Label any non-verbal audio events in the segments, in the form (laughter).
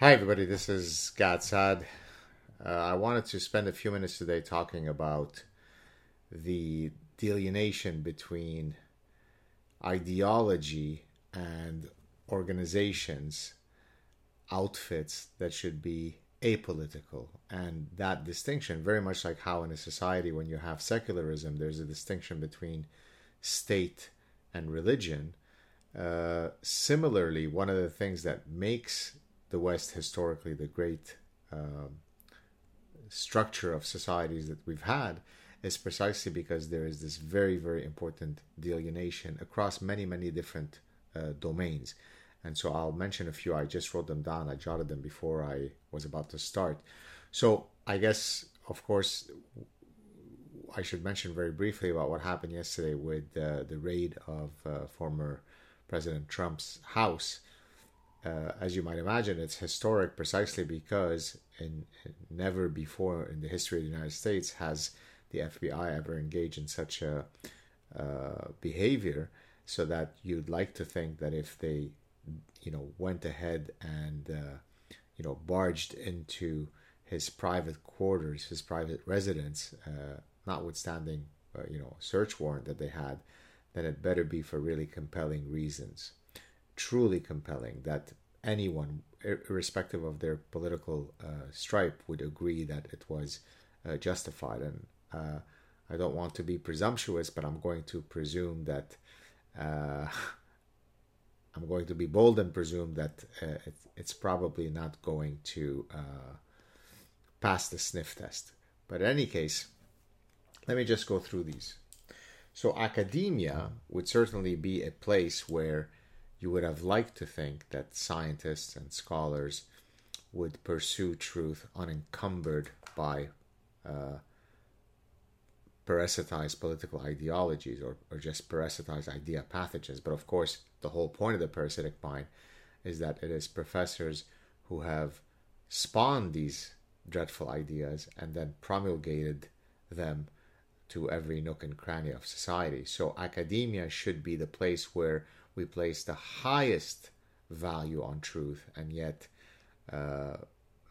Hi, everybody. This is Gad Saad. Uh, I wanted to spend a few minutes today talking about the delineation between ideology and organizations, outfits that should be apolitical. And that distinction, very much like how in a society, when you have secularism, there's a distinction between state and religion. Uh, similarly, one of the things that makes the West historically the great um, structure of societies that we've had is precisely because there is this very, very important delineation across many, many different uh, domains. And so I'll mention a few. I just wrote them down. I jotted them before I was about to start. So I guess, of course, I should mention very briefly about what happened yesterday with uh, the raid of uh, former President Trump's house uh, as you might imagine, it's historic precisely because in, never before in the history of the United States has the FBI ever engaged in such a uh, behavior. So that you'd like to think that if they, you know, went ahead and uh, you know barged into his private quarters, his private residence, uh, notwithstanding uh, you know search warrant that they had, then it better be for really compelling reasons truly compelling that anyone, irrespective of their political uh, stripe, would agree that it was uh, justified. And uh, I don't want to be presumptuous, but I'm going to presume that uh, (laughs) I'm going to be bold and presume that uh, it, it's probably not going to uh, pass the sniff test. But in any case, let me just go through these. So, academia would certainly be a place where you would have liked to think that scientists and scholars would pursue truth unencumbered by uh, parasitized political ideologies or, or just parasitized idea pathogens. But of course, the whole point of the parasitic mind is that it is professors who have spawned these dreadful ideas and then promulgated them to every nook and cranny of society. So academia should be the place where we place the highest value on truth, and yet uh,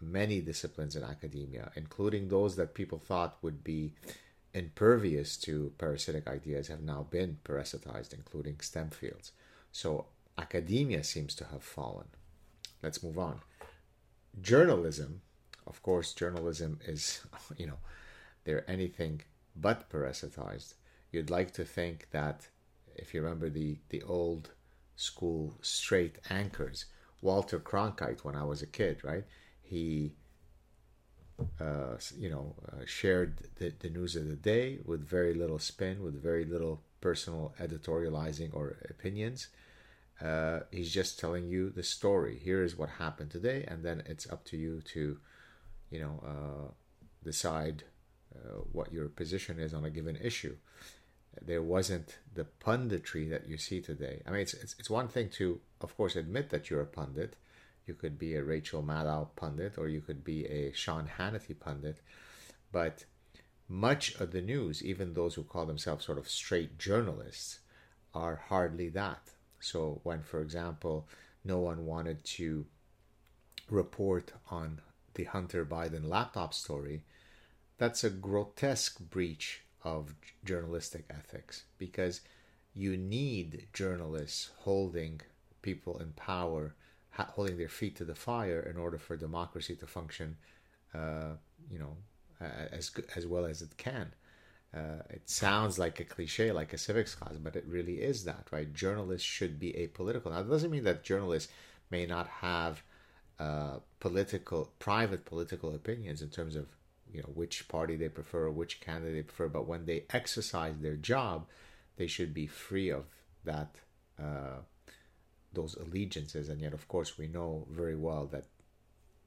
many disciplines in academia, including those that people thought would be impervious to parasitic ideas, have now been parasitized, including STEM fields. So academia seems to have fallen. Let's move on. Journalism, of course, journalism is, (laughs) you know, they're anything but parasitized. You'd like to think that if you remember the the old school straight anchors. Walter Cronkite, when I was a kid, right? He, uh, you know, uh, shared the, the news of the day with very little spin, with very little personal editorializing or opinions. Uh, he's just telling you the story. Here is what happened today, and then it's up to you to, you know, uh, decide uh, what your position is on a given issue there wasn't the punditry that you see today. I mean, it's, it's, it's one thing to, of course, admit that you're a pundit. You could be a Rachel Maddow pundit, or you could be a Sean Hannity pundit, but much of the news, even those who call themselves sort of straight journalists, are hardly that. So when, for example, no one wanted to report on the Hunter Biden laptop story, that's a grotesque breach of journalistic ethics because you need journalists holding people in power, holding their feet to the fire in order for democracy to function, uh, you know, as as well as it can. Uh, it sounds like a cliche, like a civics class, but it really is that, right? Journalists should be apolitical. Now, it doesn't mean that journalists may not have uh, political, private political opinions in terms of you know which party they prefer or which candidate they prefer but when they exercise their job they should be free of that uh, those allegiances and yet of course we know very well that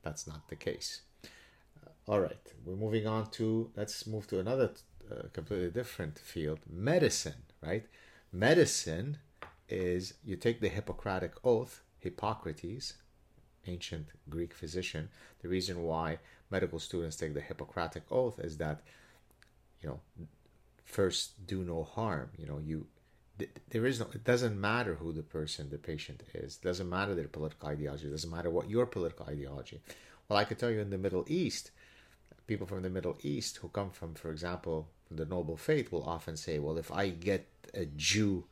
that's not the case uh, all right we're moving on to let's move to another uh, completely different field medicine right medicine is you take the hippocratic oath hippocrates ancient Greek physician. The reason why medical students take the Hippocratic oath is that, you know, first do no harm. You know, you there is no it doesn't matter who the person the patient is it doesn't matter their political ideology it doesn't matter what your political ideology well i could tell you in the middle east people from the middle east who come from for example the noble faith will often say well if i get a jew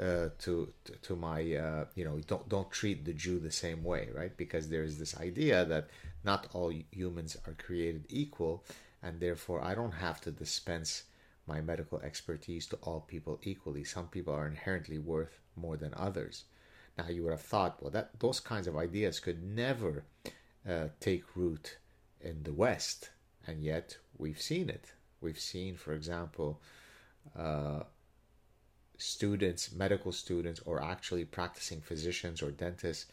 uh, to, to, my uh, you know don't don't treat the Jew the same way right because there is this idea that not all humans are created equal and therefore I don't have to dispense my medical expertise to all people equally. Some people are inherently worth more than others. Now you would have thought, well, that those kinds of ideas could never uh, take root in the West, and yet we've seen it. We've seen, for example, uh, students, medical students, or actually practicing physicians or dentists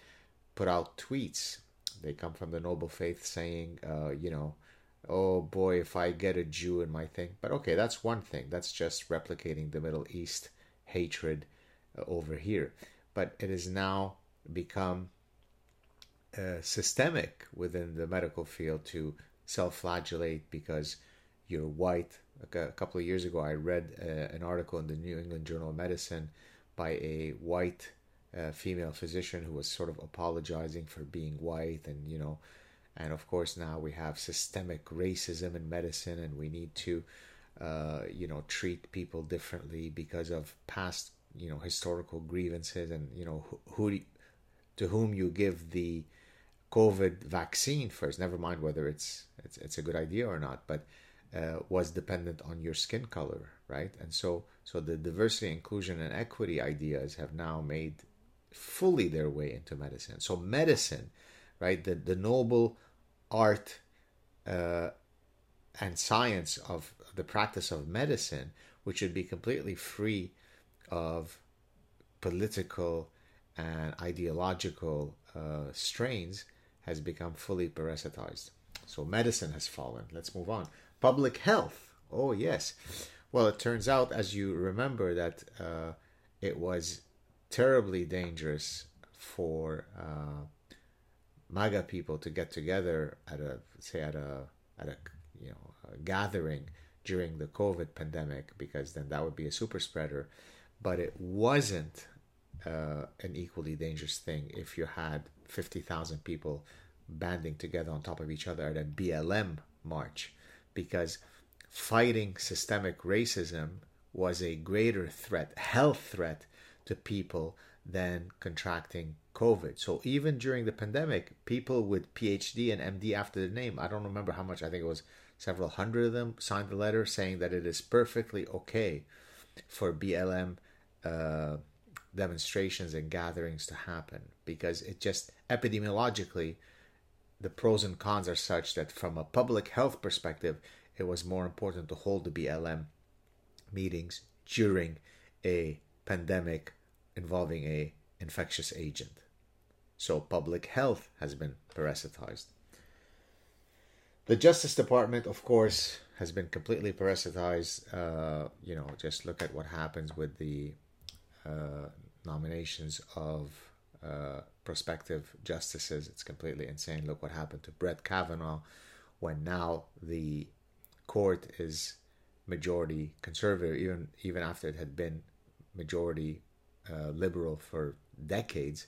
put out tweets. They come from the noble faith saying, uh, you know, oh boy, if I get a Jew in my thing. But okay, that's one thing. That's just replicating the Middle East hatred uh, over here. But it has now become uh, systemic within the medical field to self flagellate because you're white. A couple of years ago, I read uh, an article in the New England Journal of Medicine by a white uh, female physician who was sort of apologizing for being white and, you know, and of course now we have systemic racism in medicine and we need to uh, you know treat people differently because of past you know historical grievances and you know who, who to whom you give the covid vaccine first never mind whether it's it's, it's a good idea or not but uh, was dependent on your skin color right and so so the diversity inclusion and equity ideas have now made fully their way into medicine so medicine right? The, the noble art uh, and science of the practice of medicine, which should be completely free of political and ideological uh, strains, has become fully parasitized. So medicine has fallen. Let's move on. Public health. Oh, yes. Well, it turns out, as you remember, that uh, it was terribly dangerous for uh, MAGA people to get together at a say at a at a you know a gathering during the COVID pandemic because then that would be a super spreader, but it wasn't uh, an equally dangerous thing if you had fifty thousand people banding together on top of each other at a BLM march because fighting systemic racism was a greater threat, health threat to people than contracting COVID. So even during the pandemic, people with PhD and MD after their name, I don't remember how much, I think it was several hundred of them, signed a letter saying that it is perfectly okay for BLM uh, demonstrations and gatherings to happen because it just epidemiologically, the pros and cons are such that from a public health perspective, it was more important to hold the BLM meetings during a pandemic involving a infectious agent. So public health has been parasitized. The Justice Department, of course, has been completely parasitized. Uh, you know, just look at what happens with the uh, nominations of uh, prospective justices. It's completely insane. Look what happened to Brett Kavanaugh when now the court is majority conservative, even even after it had been majority uh, liberal for decades.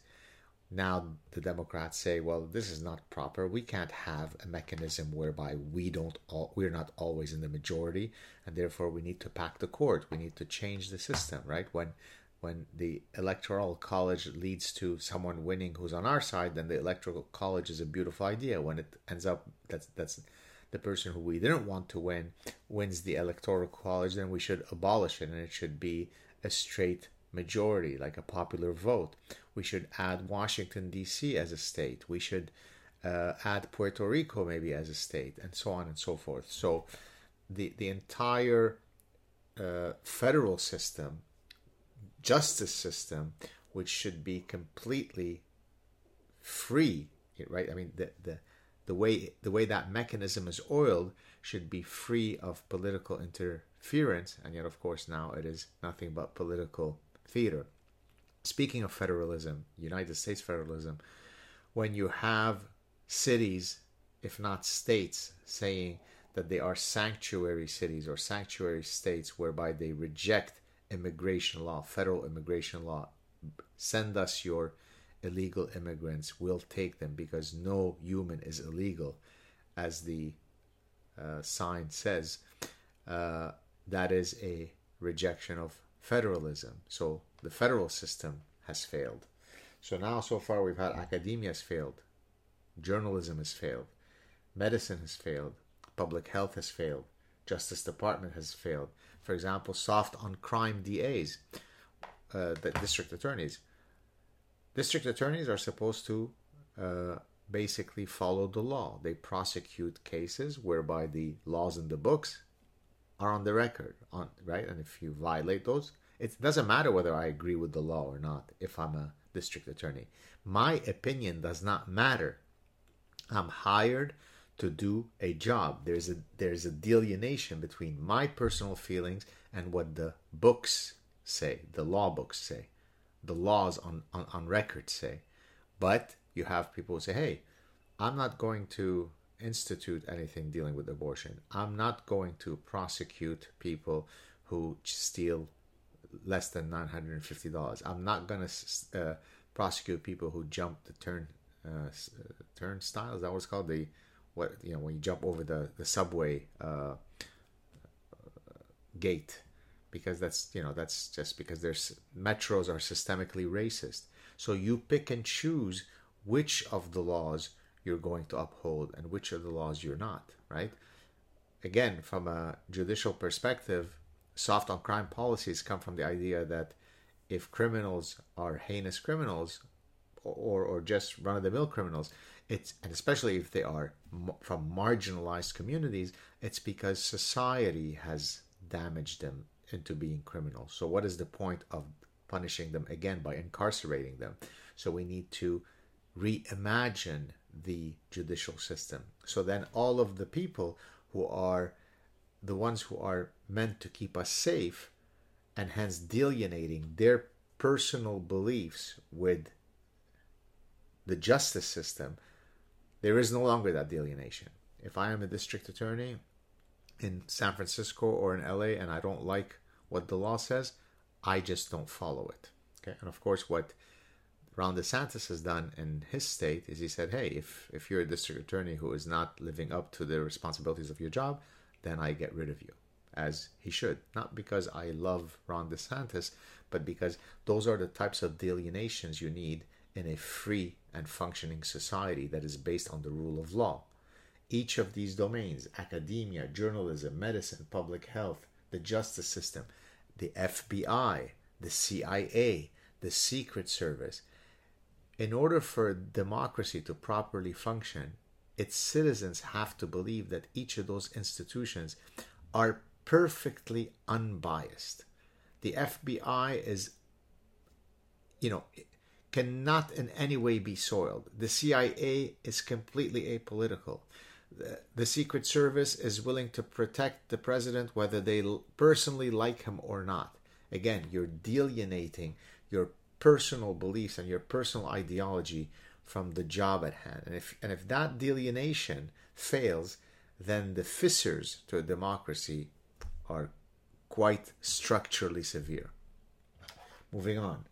Now the Democrats say, "Well, this is not proper. We can't have a mechanism whereby we don't all, we're not always in the majority, and therefore we need to pack the court. We need to change the system, right? When when the electoral college leads to someone winning who's on our side, then the electoral college is a beautiful idea. When it ends up that's that's the person who we didn't want to win wins the electoral college, then we should abolish it, and it should be a straight majority, like a popular vote. We should add Washington, D.C. as a state. We should uh, add Puerto Rico maybe as a state, and so on and so forth. So the, the entire uh, federal system, justice system, which should be completely free, right? I mean, the, the, the way the way that mechanism is oiled should be free of political interference, and yet, of course, now it is nothing but political theater. Speaking of federalism, United States federalism, when you have cities, if not states, saying that they are sanctuary cities or sanctuary states whereby they reject immigration law, federal immigration law. Send us your illegal immigrants. We'll take them because no human is illegal, as the uh, sign says. Uh, that is a rejection of federalism. So the federal system has failed. So now, so far, we've had academia has failed, journalism has failed, medicine has failed, public health has failed, Justice Department has failed. For example, soft on crime DAs, uh, the district attorneys. District attorneys are supposed to uh, basically follow the law. They prosecute cases whereby the laws in the books are on the record, on right. And if you violate those, it doesn't matter whether I agree with the law or not. If I'm a district attorney, my opinion does not matter. I'm hired to do a job. There's a there's a delineation between my personal feelings and what the books say, the law books say, the laws on, on, on record say. But you have people who say, hey, I'm not going to institute anything dealing with abortion. I'm not going to prosecute people who steal less than $950. I'm not going to uh, prosecute people who jump the turn uh. Is that what it's called? The what you know when you jump over the the subway uh, gate because that's you know that's just because there's metros are systemically racist. So you pick and choose which of the laws you're going to uphold and which of the laws you're not right? Again from a judicial perspective soft on crime policies come from the idea that if criminals are heinous criminals or or just run of the mill criminals it's and especially if they are from marginalized communities it's because society has damaged them into being criminals so what is the point of punishing them again by incarcerating them? So we need to reimagine the judicial system. So then all of the people who are the ones who are meant to keep us safe and hence delineating their personal beliefs with the justice system there is no longer that delineation. If I am a district attorney in San Francisco or in LA and I don't like what the law says, I just don't follow it. Okay, and of course, what Ron DeSantis has done in his state is he said, "Hey, if if you're a district attorney who is not living up to the responsibilities of your job, then I get rid of you." As he should, not because I love Ron DeSantis, but because those are the types of delineations you need in a free and functioning society that is based on the rule of law. Each of these domains academia, journalism, medicine, public health, the justice system, the FBI, the CIA, the Secret Service in order for democracy to properly function, its citizens have to believe that each of those institutions are perfectly unbiased. The FBI is, you know, cannot in any way be soiled. The CIA is completely apolitical. The, Secret Service is willing to protect the president whether they personally like him or not. Again, you're delineating your personal beliefs and your personal ideology from the job at hand. And if and if that delineation fails, then the fissures to a democracy are quite structurally severe. Moving on.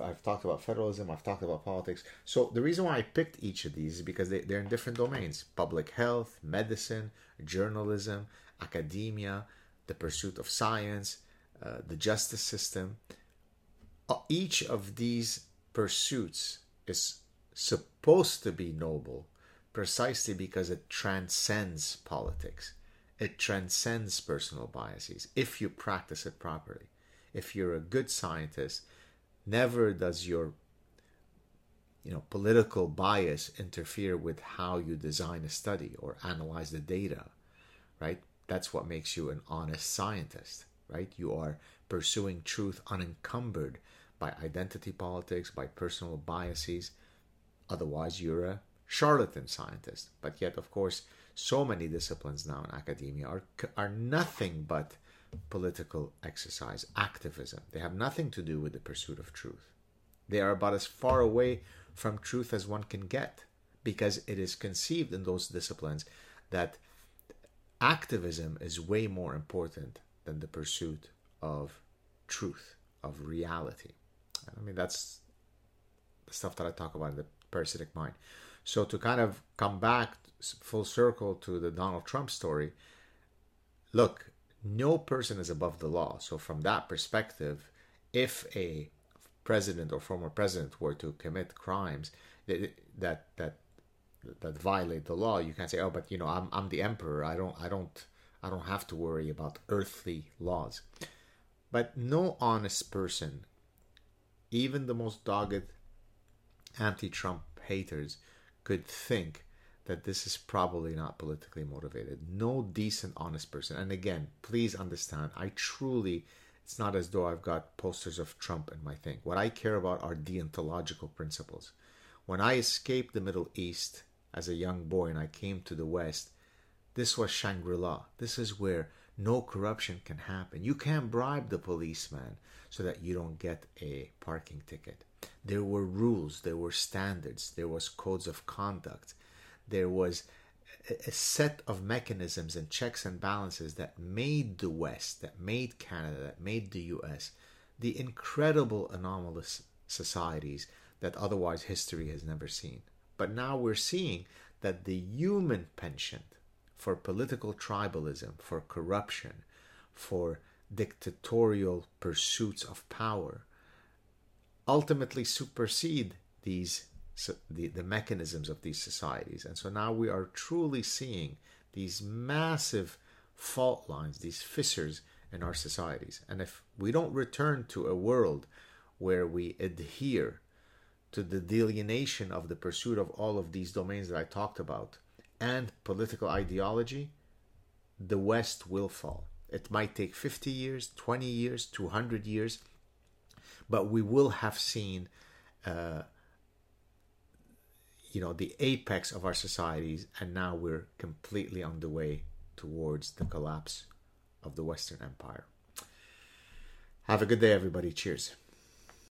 I've talked about federalism, I've talked about politics. So the reason why I picked each of these is because they, they're in different domains public health, medicine, journalism, academia, the pursuit of science, uh, the justice system. Uh, each of these pursuits is supposed to be noble precisely because it transcends politics. It transcends personal biases if you practice it properly. If you're a good scientist, never does your you know political bias interfere with how you design a study or analyze the data right? That's what makes you an honest scientist right? You are pursuing truth unencumbered by identity politics by personal biases. Otherwise you're a charlatan scientist. But yet of course so many disciplines now in academia are are nothing but political exercise, activism. They have nothing to do with the pursuit of truth. They are about as far away from truth as one can get because it is conceived in those disciplines that activism is way more important than the pursuit of truth, of reality. I mean, that's the stuff that I talk about in the parasitic mind. So to kind of come back full circle to the Donald Trump story, look, no person is above the law. So from that perspective, if a president or former president were to commit crimes that that that, that violate the law, you can't say, "Oh, but you know, I'm I'm the emperor. I don't I don't I don't have to worry about earthly laws." But no honest person, even the most dogged anti-Trump haters, could think that this is probably not politically motivated. No decent, honest person. And again, please understand, I truly, it's not as though I've got posters of Trump in my thing. What I care about are deontological principles. When I escaped the Middle East as a young boy and I came to the West, this was Shangri La. This is where no corruption can happen. You can't bribe the policeman so that you don't get a parking ticket. There were rules, there were standards, there was codes of conduct, there was a set of mechanisms and checks and balances that made the West, that made Canada, that made the US the incredible anomalous societies that otherwise history has never seen. But now we're seeing that the human penchant for political tribalism, for corruption, for dictatorial pursuits of power ultimately supersede these the, the mechanisms of these societies. And so now we are truly seeing these massive fault lines, these fissures in our societies. And if we don't return to a world where we adhere to the delineation of the pursuit of all of these domains that I talked about and political ideology, the West will fall. It might take 50 years, 20 years, 200 years, but we will have seen, uh, you know, the apex of our societies, and now we're completely on the way towards the collapse of the Western Empire. Have a good day, everybody. Cheers.